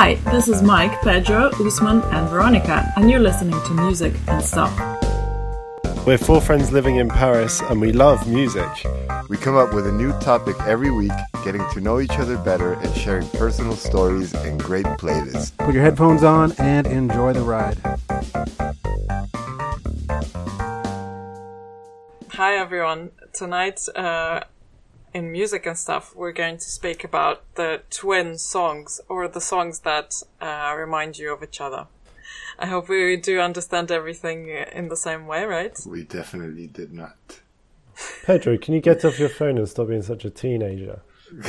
Hi, this is Mike, Pedro, Usman, and Veronica, and you're listening to Music and Stuff. We're four friends living in Paris and we love music. We come up with a new topic every week, getting to know each other better and sharing personal stories and great playlists. Put your headphones on and enjoy the ride. Hi everyone. Tonight, uh, in music and stuff, we're going to speak about the twin songs or the songs that uh, remind you of each other. I hope we do understand everything in the same way, right? We definitely did not. Pedro, can you get off your phone and stop being such a teenager?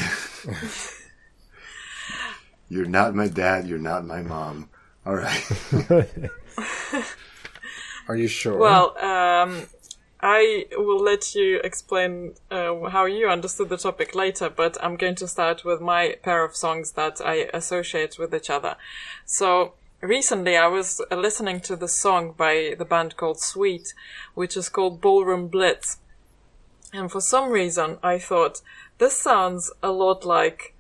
You're not my dad, you're not my mom. All right. Are you sure? Well, um, I will let you explain uh, how you understood the topic later, but I'm going to start with my pair of songs that I associate with each other. So, recently I was listening to the song by the band called Sweet, which is called Ballroom Blitz. And for some reason I thought, this sounds a lot like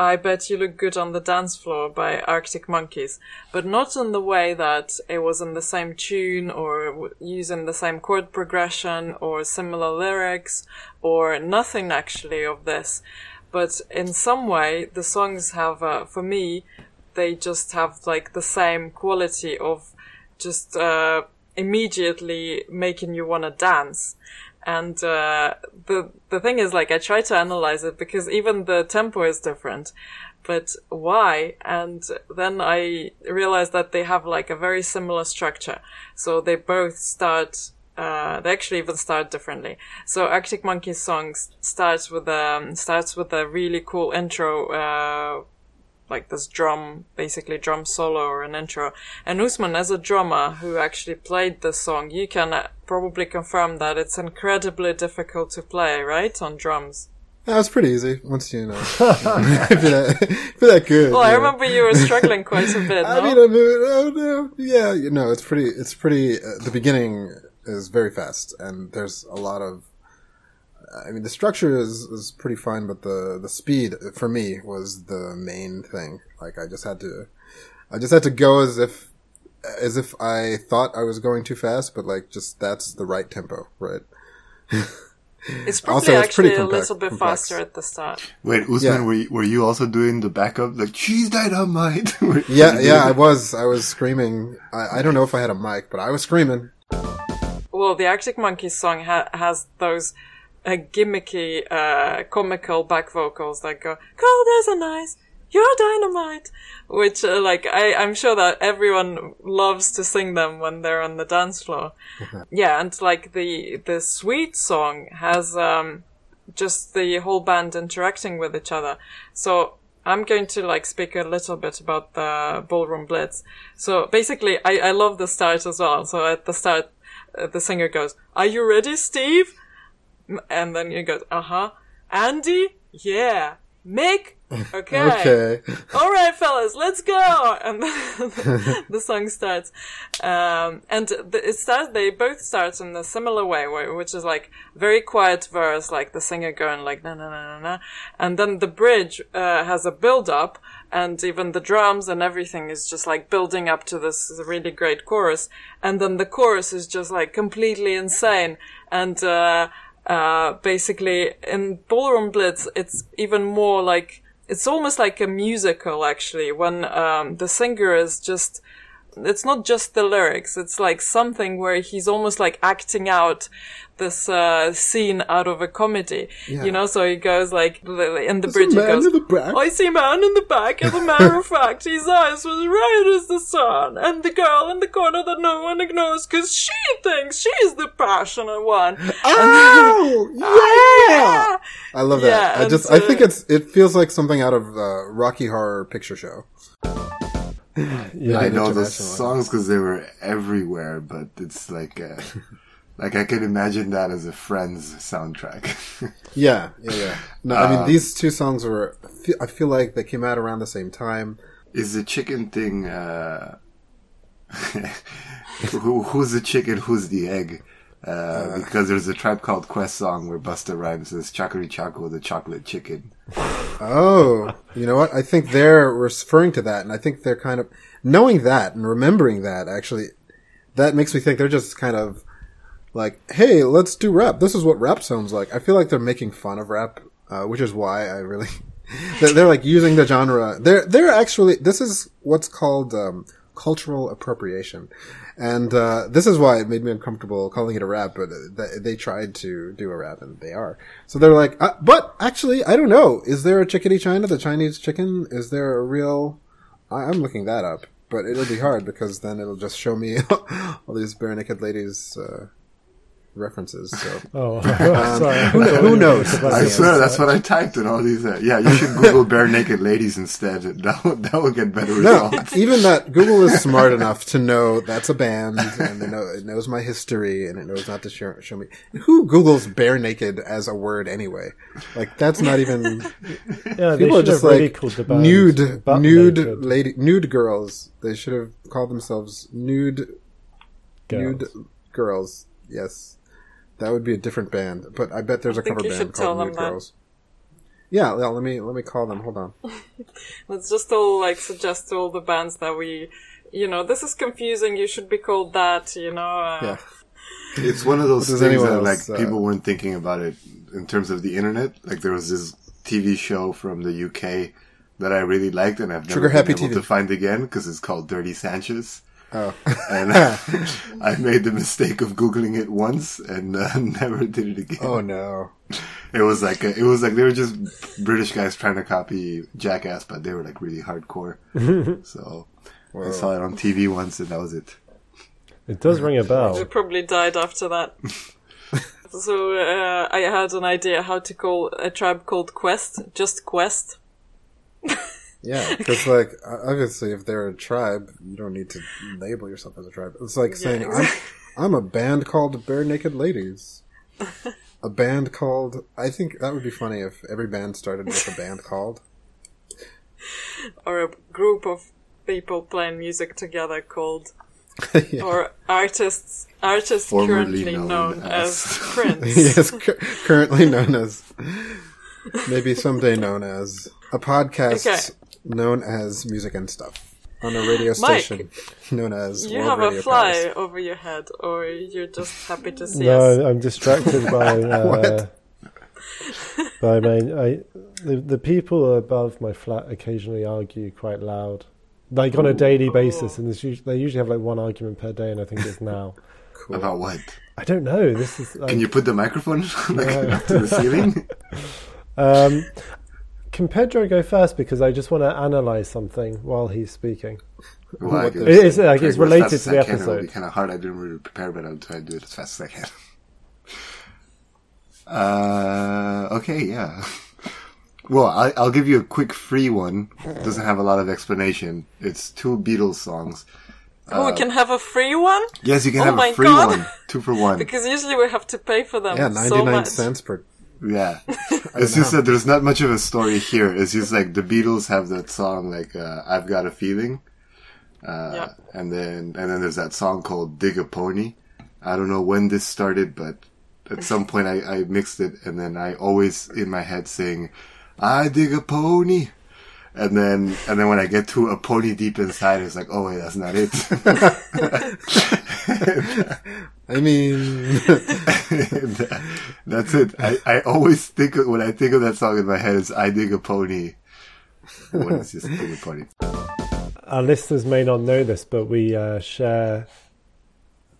I Bet You Look Good on the Dance Floor by Arctic Monkeys, but not in the way that it was in the same tune or using the same chord progression or similar lyrics or nothing actually of this. But in some way, the songs have, uh, for me, they just have like the same quality of just uh, immediately making you want to dance. And uh, the the thing is, like, I try to analyze it because even the tempo is different. But why? And then I realized that they have like a very similar structure. So they both start. Uh, they actually even start differently. So Arctic Monkeys song starts with um starts with a really cool intro. Uh, like this drum, basically drum solo or an intro. And Usman, as a drummer who actually played this song, you can uh, probably confirm that it's incredibly difficult to play, right, on drums. Yeah, it's pretty easy once you know if, you're that, if you're that good. Well, I remember you were struggling quite a bit. I no? mean, I mean, oh, no, yeah, you know, it's pretty. It's pretty. Uh, the beginning is very fast, and there's a lot of. I mean, the structure is is pretty fine, but the the speed for me was the main thing. Like, I just had to, I just had to go as if as if I thought I was going too fast, but like just that's the right tempo, right? It's probably Also, it's actually pretty a compact- little bit complex. faster at the start. Wait, Usman, Yeah. were, you, were you also doing the backup? Like, cheese dynamite? Were- Yeah, yeah, I was. I was screaming. I, I don't know if I had a mic, but I was screaming. Well, the Arctic Monkeys song ha- has those uh, gimmicky, uh, comical back vocals that go, cold as an ice, you're dynamite, which, uh, like, I, I'm sure that everyone loves to sing them when they're on the dance floor. yeah, and like the, the sweet song has, um, just the whole band interacting with each other. So, I'm going to like speak a little bit about the ballroom blitz. So basically, I, I love the start as well. So at the start, uh, the singer goes, "Are you ready, Steve?" And then he goes, "Uh huh." Andy, yeah. Mick, okay. Okay. All right, fellas, let's go. And the, the song starts. Um, and the, it starts, they both start in a similar way, which is like very quiet verse, like the singer going like na na na na na. And then the bridge, uh, has a build up and even the drums and everything is just like building up to this really great chorus. And then the chorus is just like completely insane. And, uh, uh, basically in Ballroom Blitz, it's even more like, it's almost like a musical actually when, um, the singer is just, it's not just the lyrics. It's like something where he's almost like acting out this uh, scene out of a comedy. You know, so he goes like in the There's bridge. He man goes, in the back." "I see a man in the back. As a matter of fact, his eyes was right as the sun, and the girl in the corner that no one ignores because she thinks she's the passionate one." Oh, yeah! I love that. Yeah, I just, I think it's, it feels like something out of uh, Rocky Horror Picture Show. Yeah, I know the songs because they were everywhere, but it's like, uh, like I can imagine that as a Friends soundtrack. Yeah, yeah, yeah. No, I mean these two songs were. I feel- I feel like they came out around the same time. Is the chicken thing? Uh, who, who's the chicken? Who's the egg? Uh, because there's a Tribe Called Quest song where Busta Rhymes says "Chocolate Choco, the chocolate chicken." Oh, you know what? I think they're referring to that, and I think they're kind of knowing that and remembering that. Actually, that makes me think they're just kind of like, "Hey, let's do rap. This is what rap sounds like." I feel like they're making fun of rap, uh, which is why I really they're, they're like using the genre. They're they're actually this is what's called um, cultural appropriation, and uh, this is why it made me uncomfortable calling it a rap. But they, tried to do a rap, and they are. So they're like, uh, but actually, I don't know. Is there a chickadee China, the Chinese chicken? Is there a real? I, I'm looking that up, but it'll be hard because then it'll just show me all these bare naked ladies. Uh, references so Oh, um, sorry. who, who knows I swear that's what I typed in all these. Uh, yeah, you should Google bare naked ladies instead. That will, that will get better No, results. even that Google is smart enough to know that's a band, and they know it knows my history, and it knows not to show, show me. Who Google's bare naked as a word anyway? Like that's not even. Yeah, they People are should just have like called the nude, nude Naked lady, nude girls. They should have called themselves nude, nude Girls. girls. Yes, that would be a different band. But I bet there's a cover band called them Nude that. Girls. Yeah, yeah, let me let me call them. Hold on. Let's just all like suggest to all the bands that we, you know, this is confusing. You should be called that. You know. Uh, Yeah. It's one of those things anyone that like else, uh, people weren't thinking about it in terms of the internet. Like there was this TV show from the UK that I really liked, and I've never Sugar been Happy able TV. to find again because it's called Dirty Sanchez. Oh, And I made the mistake of googling it once and uh, never did it again. oh no. It was like a, it was like they were just British guys trying to copy Jackass, but they were like really hardcore. so I saw it on TV once, and that was it. It does ring a You bell. probably died after that. so uh, I had an idea how to call a tribe called Quest, just Quest. Yeah, because like obviously, if they're a tribe, you don't need to label yourself as a tribe. It's like saying I'm I'm a band called Bare Naked Ladies. A band called I think that would be funny if every band started with a band called. or a group of people playing music together called Yeah. or artists artists Formerly currently known known, as- as, Prince. yes, cu- currently known as maybe someday known as a podcast Okay. Known as Music and Stuff on a radio Mike, station known as You World have Radio a fly Paris. over your head, or you're just happy to see us. No, I'm distracted by uh, What? by my. I, the the people above my flat occasionally argue quite loud, like on a daily basis, and there's usually, they usually have like one argument per day, and I think it's now. Cool. About what? I don't know. This is like, Can you put the microphone like, to the ceiling? um, can Pedro go first because I just want to analyze something while he's speaking. Well, I guess- It is, like, it's to go as related to the I can. It'll be episode. kind of hard. I didn't really prepare, but I'll try to do it as fast as I can. Uh, okay, yeah. Well, I, I'll give you a quick free one. It Doesn't have a lot of explanation. It's two Beatles songs. oh, we can have a free one Yes, you can Oh have a free God. one, two for one. because usually we have to pay for them. Yeah, so ninety nine much. cents per. Yeah, it's just that there's not much of a story here. It's just like the Beatles have that song, like uh, "I've Got a Feeling," uh, Yeah. and then and then there's that song called "Dig a Pony." I don't know when this started, but at some point I, I mixed it, and then I always in my head sing, "I dig a pony." And then, and then when I get to a pony deep inside, it's like, oh wait, that's not it. I mean, That's it. I, I always think of, when I think of that song in my head, is I dig a pony. When it's just dig a pony. Our listeners may not know this, but we uh, share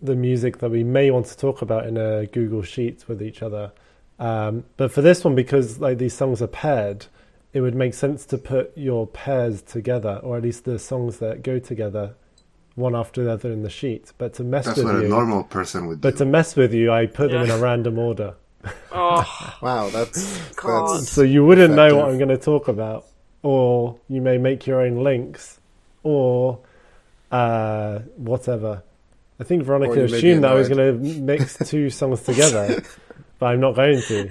the music that we may want to talk about in a Google Sheet with each other. Um, but for this one, because like these songs are paired, it would make sense to put your pairs together, or at least the songs that go together, one after the other in the sheet. But to mess That's with what a you, normal person would but do. to mess with you, I put them in a random order, Oh, wow, that's God. that's so you wouldn't know what I'm going to talk about, or you may make your own links, or uh, whatever. I think Veronica Or you may be assumed that I was going to mix two songs together, but I'm not going to.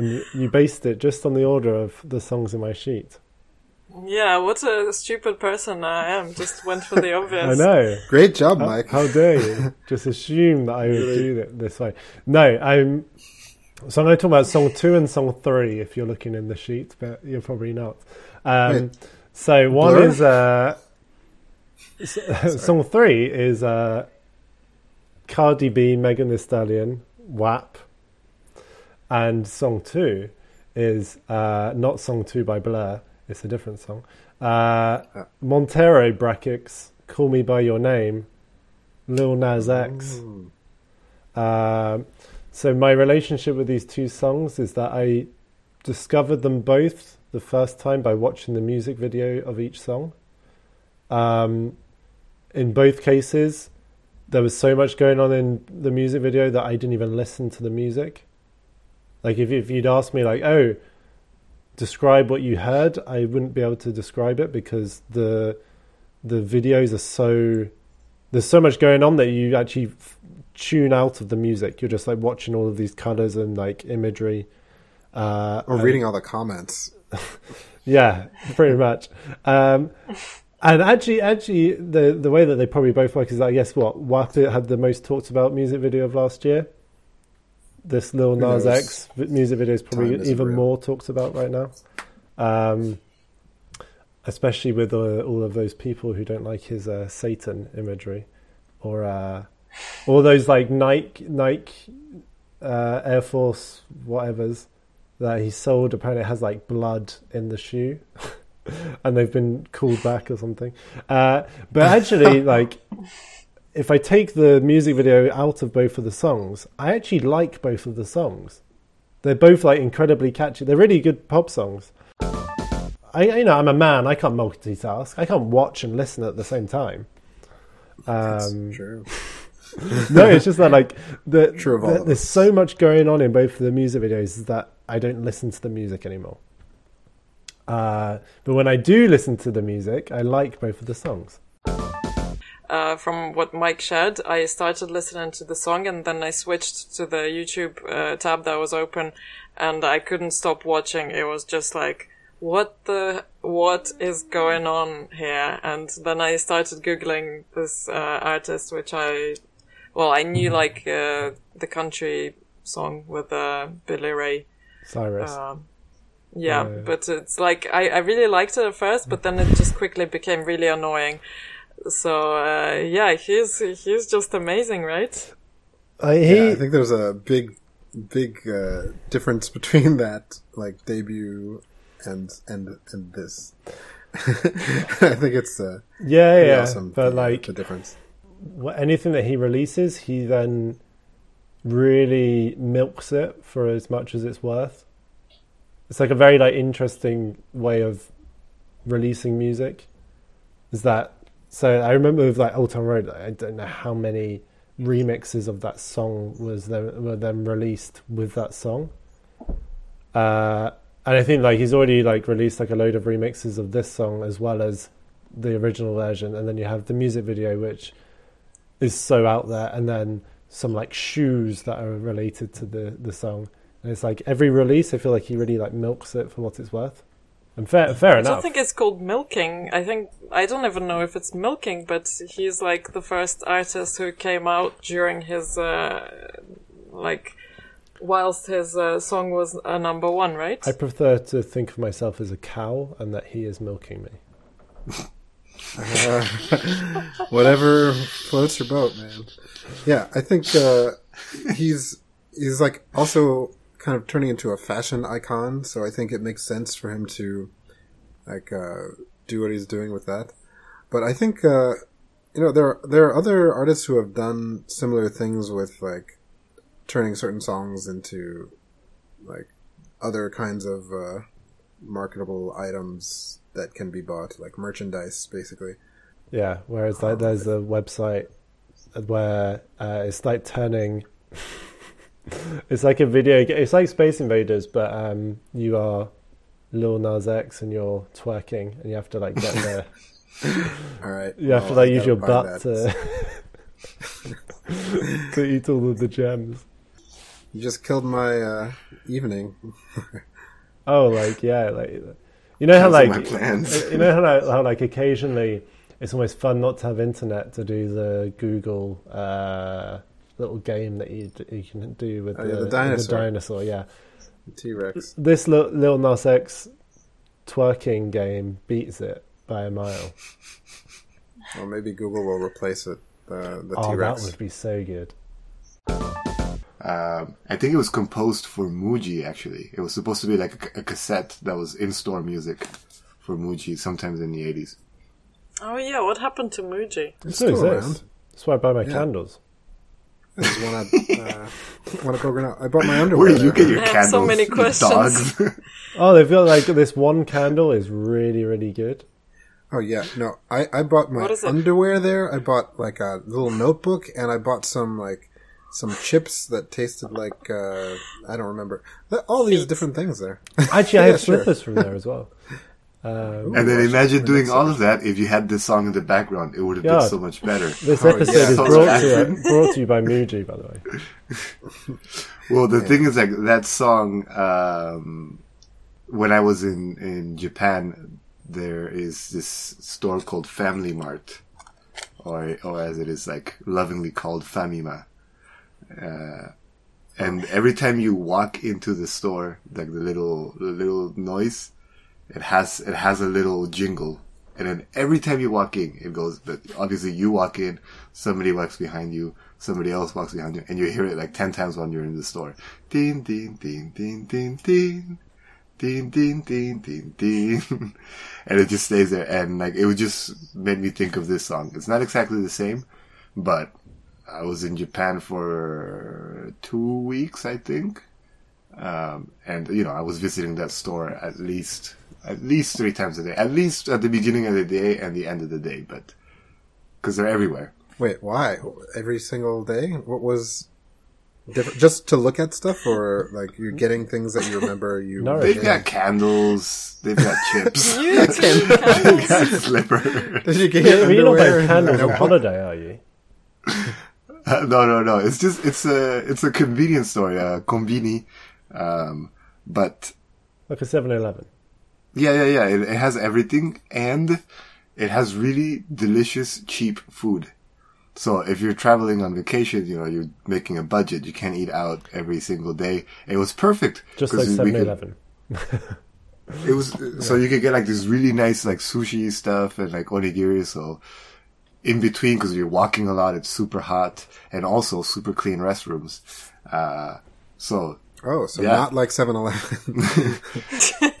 And you- you based it just on the order of the songs in my sheet. yeah, what a stupid person I am. Just went for the obvious. I know. great job, How, Mike. how dare you? Just assume that I would do it this way. No, I'm. So I'm going to talk about song two and song three if you're looking in the sheet, but you're probably not. Um, so one Blur? is uh, song three is uh, Cardi B, Megan Thee Stallion, WAP, and song two is uh, not song two by Blur. It's a different song. Uh. Montero brackets, Call Me by Your Name, Lil Nas X. Um, so my relationship with these two songs is that I discovered them both the first time by watching the music video of each song. Um, in both cases, there was so much going on in the music video that I didn't even listen to the music. Like if if you'd asked me like, oh, describe what you heard, I wouldn't be able to describe it because the the videos are so there's so much going on that you actually f- tune out of the music. You're just like watching all of these colors and like imagery. Uh, Or and- reading all the comments. yeah, pretty much. Um, and actually, actually, the the way that they probably both work is that I guess what WAP had the most talked about music video of last year. This Lil Nas? X music video is probably even real. more talked about right now. Um, especially with uh, all of those people who don't like his uh, Satan imagery, or uh, all those like Nike Nike uh, Air Force whatevers that he sold. Apparently, has like blood in the shoe, and they've been called back or something. Uh, but actually, like. If I take the music video out of both of the songs, I actually like both of the songs. They're both like incredibly catchy. They're really good pop songs. I, you know, I'm a man. I can't multitask. I can't watch and listen at the same time. Um, true. no, it's just that like the, True of all the- there's so much going on in both of the music videos that I don't listen to the music anymore. Uh, but when I do listen to the music, I like both of the songs. Uh, from what Mike shared, I started listening to the song and then I switched to the YouTube uh, tab that was open and I couldn't stop watching. It was just like, what the, what is going on here? And then I started Googling this uh, artist, which I, well, I knew like uh, the country song with uh, Billy Ray. Cyrus. Um, yeah, Yeah. but it's like I, I really liked it at first, but then it just quickly became really annoying. So uh, yeah, he's he's just amazing, right? I, he, yeah, I think there's a big, big uh, difference between that like debut and and and this. I think it's uh, yeah, yeah. awesome. But the, like, the difference. wh- anything that he releases, he then really milks it for as much as it's worth. It's like a very like interesting way of releasing music. Is that so? I remember with like Old Town Road, I don't know how many remixes of that song was then were then released with that song. Uh, and I think like he's already like released like a load of remixes of this song as well as the original version, and then you have the music video, which is so out there, and then some like shoes that are related to the the song. And it's like every release, I feel like he really like milks it for what it's worth. And fair, fair I don't think it's called milking. I think I don't even know if it's milking, but he's like the first artist who came out during his uh, like whilst his uh, song was a number one, right? I prefer to think of myself as a cow, and that he is milking me. Uh, whatever floats your boat, man. Yeah, I think uh, he's he's like also kind of turning into a fashion icon, so I think it makes sense for him to like uh, do what he's doing with that. But I think uh, you know there are, there are other artists who have done similar things with like turning certain songs into like other kinds of uh, marketable items that can be bought, like merchandise, basically. Yeah. Whereas like there's a website where uh, it's like turning. it's like a video. ga- It's like Space Invaders, but um, you are Lil Nas X and you're twerking, and you have to like get there. All right. You have to like I use your butt to to eat all of the gems. You just killed my uh, evening. Oh, like yeah, like you know how like you know how like, how like occasionally it's almost fun not to have internet to do the Google uh, little game that you you can do with Oh, the, yeah, the with dinosaur. dinosaur. Yeah, T Rex. this Lil, Lil Nas X twerking game beats it by a mile. Well, maybe Google will replace it. The the oh, T that Rex. would be so good. Um, I think it was composed for Muji. Actually, it was supposed to be like a, a cassette that was in-store music for Muji, sometimes in the eighties. Oh yeah, what happened to Muji? It's Still still around. That's why I buy my Yeah. candles. I just want to uh, want to coconut. I bought my underwear. Where do you get your I have candles? so many questions. Dogs. Oh, they've got like this one candle is really really good. Oh yeah, no. I I bought my What is it? underwear there. I bought like a little notebook, and I bought some like some chips that tasted like uh, I don't remember. All these different things there. Actually, I Yeah, have sure. from there as well. Um, and then imagine doing all of that if you had this song in the background. It would have Yeah. been so much better. this Oh, episode yeah. is Sounds brought accurate. to, brought to you by Muji, by the way. Well, the thing is, like that song. Um, when I was in in Japan, there is this store called Family Mart, or or as it is like lovingly called Famima. Uh, and every time you walk into the store, like the little the little noise, it has it has a little jingle, and then every time you walk in, it goes. But obviously, you walk in, somebody walks behind you, somebody else walks behind you, and you hear it like ten times when you're in the store. Ding ding ding ding ding ding. Ding ding ding ding ding, and it just stays there. And like it would just made me think of this song. It's not exactly the same, but I was in Japan for two weeks, I think. Um, and you know, I was visiting that store at least at least three times a day, at least at the beginning of the day and the end of the day, but because they're everywhere. Wait, why? Every single day? What was different? Just to look at stuff, or like you're getting things that you remember you? No, They've got candles, they've got chips, You too, they've candles. got slipper. Did you get yeah, your You're not underwear buying candles on holiday, are you? Uh, no, no, no. It's just it's a it's a convenience store, uh, combini. Um, but Like a 7-Eleven. Yeah, yeah, yeah. It, it has everything, and it has really delicious, cheap food. So if you're traveling on vacation, you know you're making a budget. You can't eat out every single day. It was perfect. Just like we 7-Eleven. It was so you could get like this really nice like sushi stuff and like onigiri. So in between, because you're walking a lot, it's super hot and also super clean restrooms. Uh, so Oh, so Yeah. not like 7-Eleven.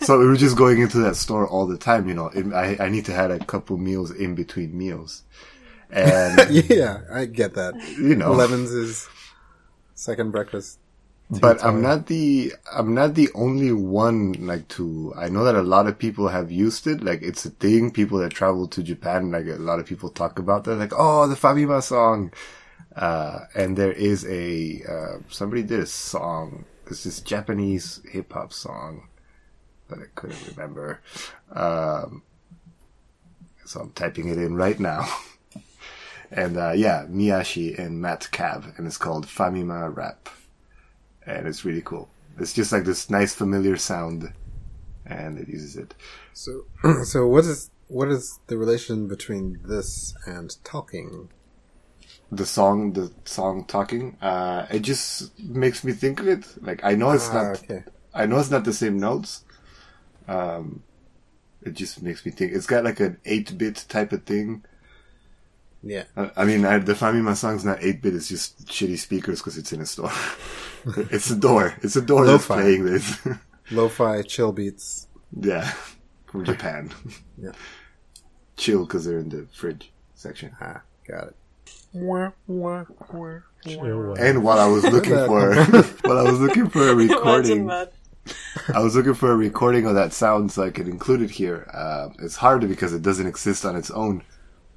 so we were just going into that store all the time. You know, I I need to have a couple meals in between meals, and yeah, I get that. you know, Eleven's is second breakfast. but I'm not the I'm not the only one like to I know that a lot of people have used it like it's a thing people that travel to Japan like a lot of people talk about that like oh the Famima song uh and there is a uh somebody did a song it's this Japanese hip hop song that I couldn't remember um so I'm typing it in right now and uh yeah Miyashi and Matt Cab and it's called Famima Rap and it's really cool. It's just like this nice familiar sound, and it uses it. So, so what is what is the relation between this and talking? The song, the song talking, uh, it just makes me think of it. Like I know it's Ah, not, okay. I know it's not the same notes. Um, it just makes me think. It's got like an eight-bit type of thing. Yeah. I, I mean, I, the Famima song's not eight-bit. It's just shitty speakers because it's in a store. it's a door. It's a door that's playing this. Lo-fi chill beats. yeah, from Japan. Yeah. Chill because they're in the fridge section. Ah, got it. Chill, And while I was looking for while I was looking for a recording. I was looking for a recording of that sound so I could include it here. Uh, it's hard because it doesn't exist on its own.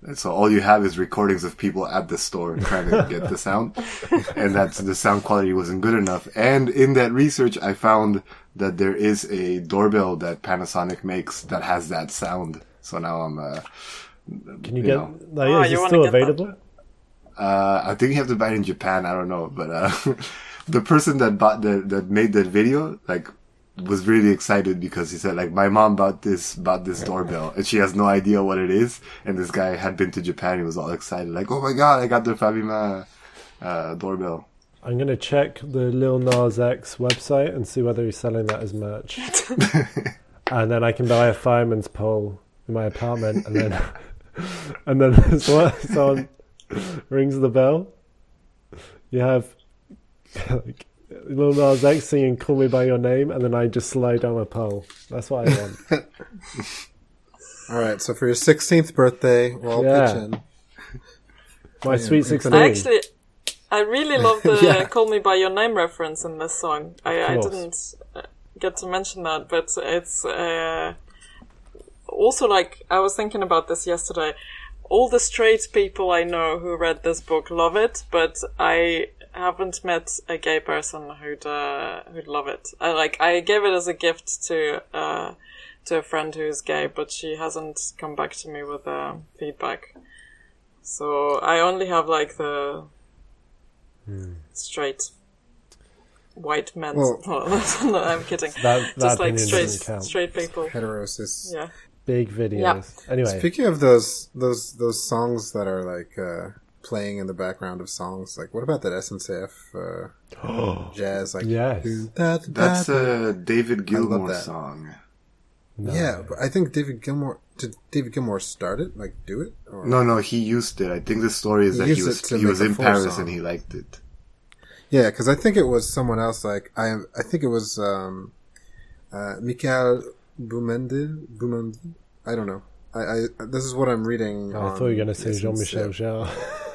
And so all you have is recordings of people at the store trying to get the sound, and that's the sound quality wasn't good enough. And in that research, I found that there is a doorbell that Panasonic makes that has that sound. So now I'm, uh, Can you you get? know. Like, Oh, is you it wanna still get that? Uh, I think you have to buy it in Japan. I don't know, but uh, the person that bought the that made that video like was really excited because he said like my mom bought this bought this doorbell and she has no idea what it is. And this guy had been to Japan. He was all excited, like oh my god, I got the Famima, uh, doorbell. I'm gonna check the Lil Nas X website and see whether he's selling that as merch, and then I can buy a fireman's pole in my apartment, and then and then someone rings the bell, you have like, Lil Nas X singing "Call Me by Your Name," and then I just slide down a pole. That's what I want. All right, so for your 16th birthday, we'll all Yeah. pitch in. My sweet you sixteen. I actually, I really love the Yeah. "Call Me by Your Name" reference in this song. I, I didn't uh, get to mention that, but it's uh, also like I was thinking about this yesterday. All the straight people I know who read this book love it, but I haven't met a gay person who'd uh, who'd love it. I like I gave it as a gift to uh, to a friend who's gay, but she hasn't come back to me with uh, feedback. So I only have like the straight white men. Well- no, I'm kidding. That, that Just like straight doesn't count. straight people. Heterosis. Yeah. Big videos. Anyway, Speaking of those those those songs that are like uh, playing in the background of songs, like what about that SNCF uh, jazz? Like Yes. that, That's a David Gilmour that. song. yeah. But I think David Gilmour did David Gilmour start it? Like do it? Or? No, no, he used it. I think the story is He that he was he was in Paris song. and he liked it. Yeah, because I think it was someone else. Like I. I think it was um, uh, Michael Boumendil. Boumendil. I don't know. I, I this is what I'm reading. I thought you were going to say Jean Michel Jarre.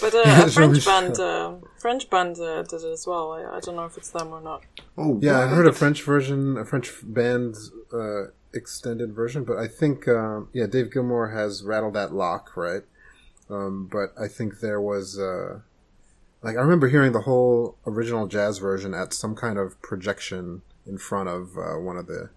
But uh, a French band, uh, French band uh, did it as well. I, I don't know if it's them or not. Oh, Yeah, I heard a French version, a French band uh, extended version, but I think um, yeah, Dave Gilmour has rattled that lock, right? Um, but I think there was uh, like I remember hearing the whole original jazz version at some kind of projection in front of uh, one of the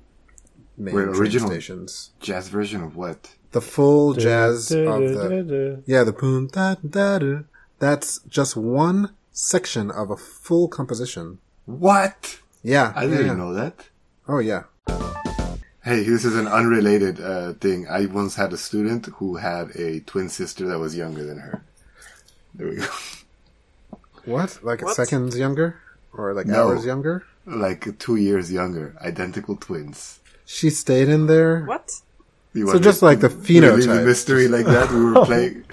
main Wait, original? stations. jazz version of what? The full jazz of the yeah, the boom da da da. That's just one section of a full composition. What? Yeah, I didn't yeah. know that. Oh yeah. Hey, this is an unrelated uh, thing. I once had a student who had a twin sister that was younger than her. There we go. What? Like What? seconds younger? Or like No. hours younger? Like two years younger, identical twins. She stayed in there? What? You So just like the really phenotype. mystery like that. We were playing,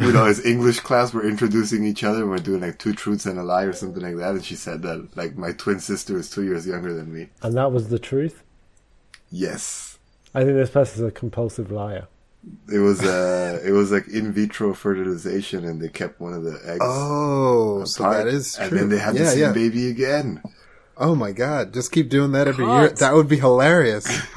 you know, as English class, we're introducing each other. We're doing like two truths and a lie or something like that. And she said that like my twin sister is two years younger than me. And that was the truth? Yes, I think this person's a compulsive liar. it was uh, it was like in vitro fertilization, and they kept one of the eggs. Oh, so that is true. and then they had yeah, the same yeah. baby again. Oh my god, just keep doing that every God. year. That would be hilarious.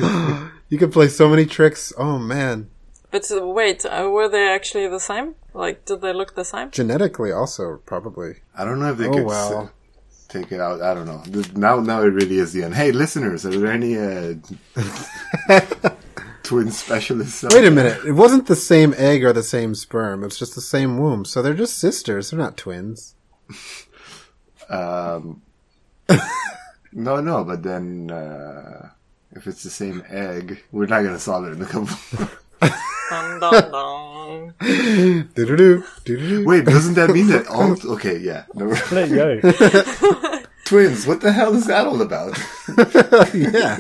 you could play so many tricks. Oh man. But uh, wait, uh, were they actually the same? Like, did they look the same? Genetically also, probably. I don't know if they Oh, could wow. s- take it out. I don't know. Now, now it really is the end. Hey, listeners, are there any uh, twin specialists? Wait a there? minute. It wasn't the same egg or the same sperm. It's just the same womb. So they're just sisters. They're not twins. Um, no, no, but then uh, if it's the same egg, we're not gonna solve it in a couple. Dun, dun, dun. Do-do-do, do-do-do. Wait, doesn't that mean that all? Okay, yeah, no, Split yolk. twins. What the hell is that all about? yeah.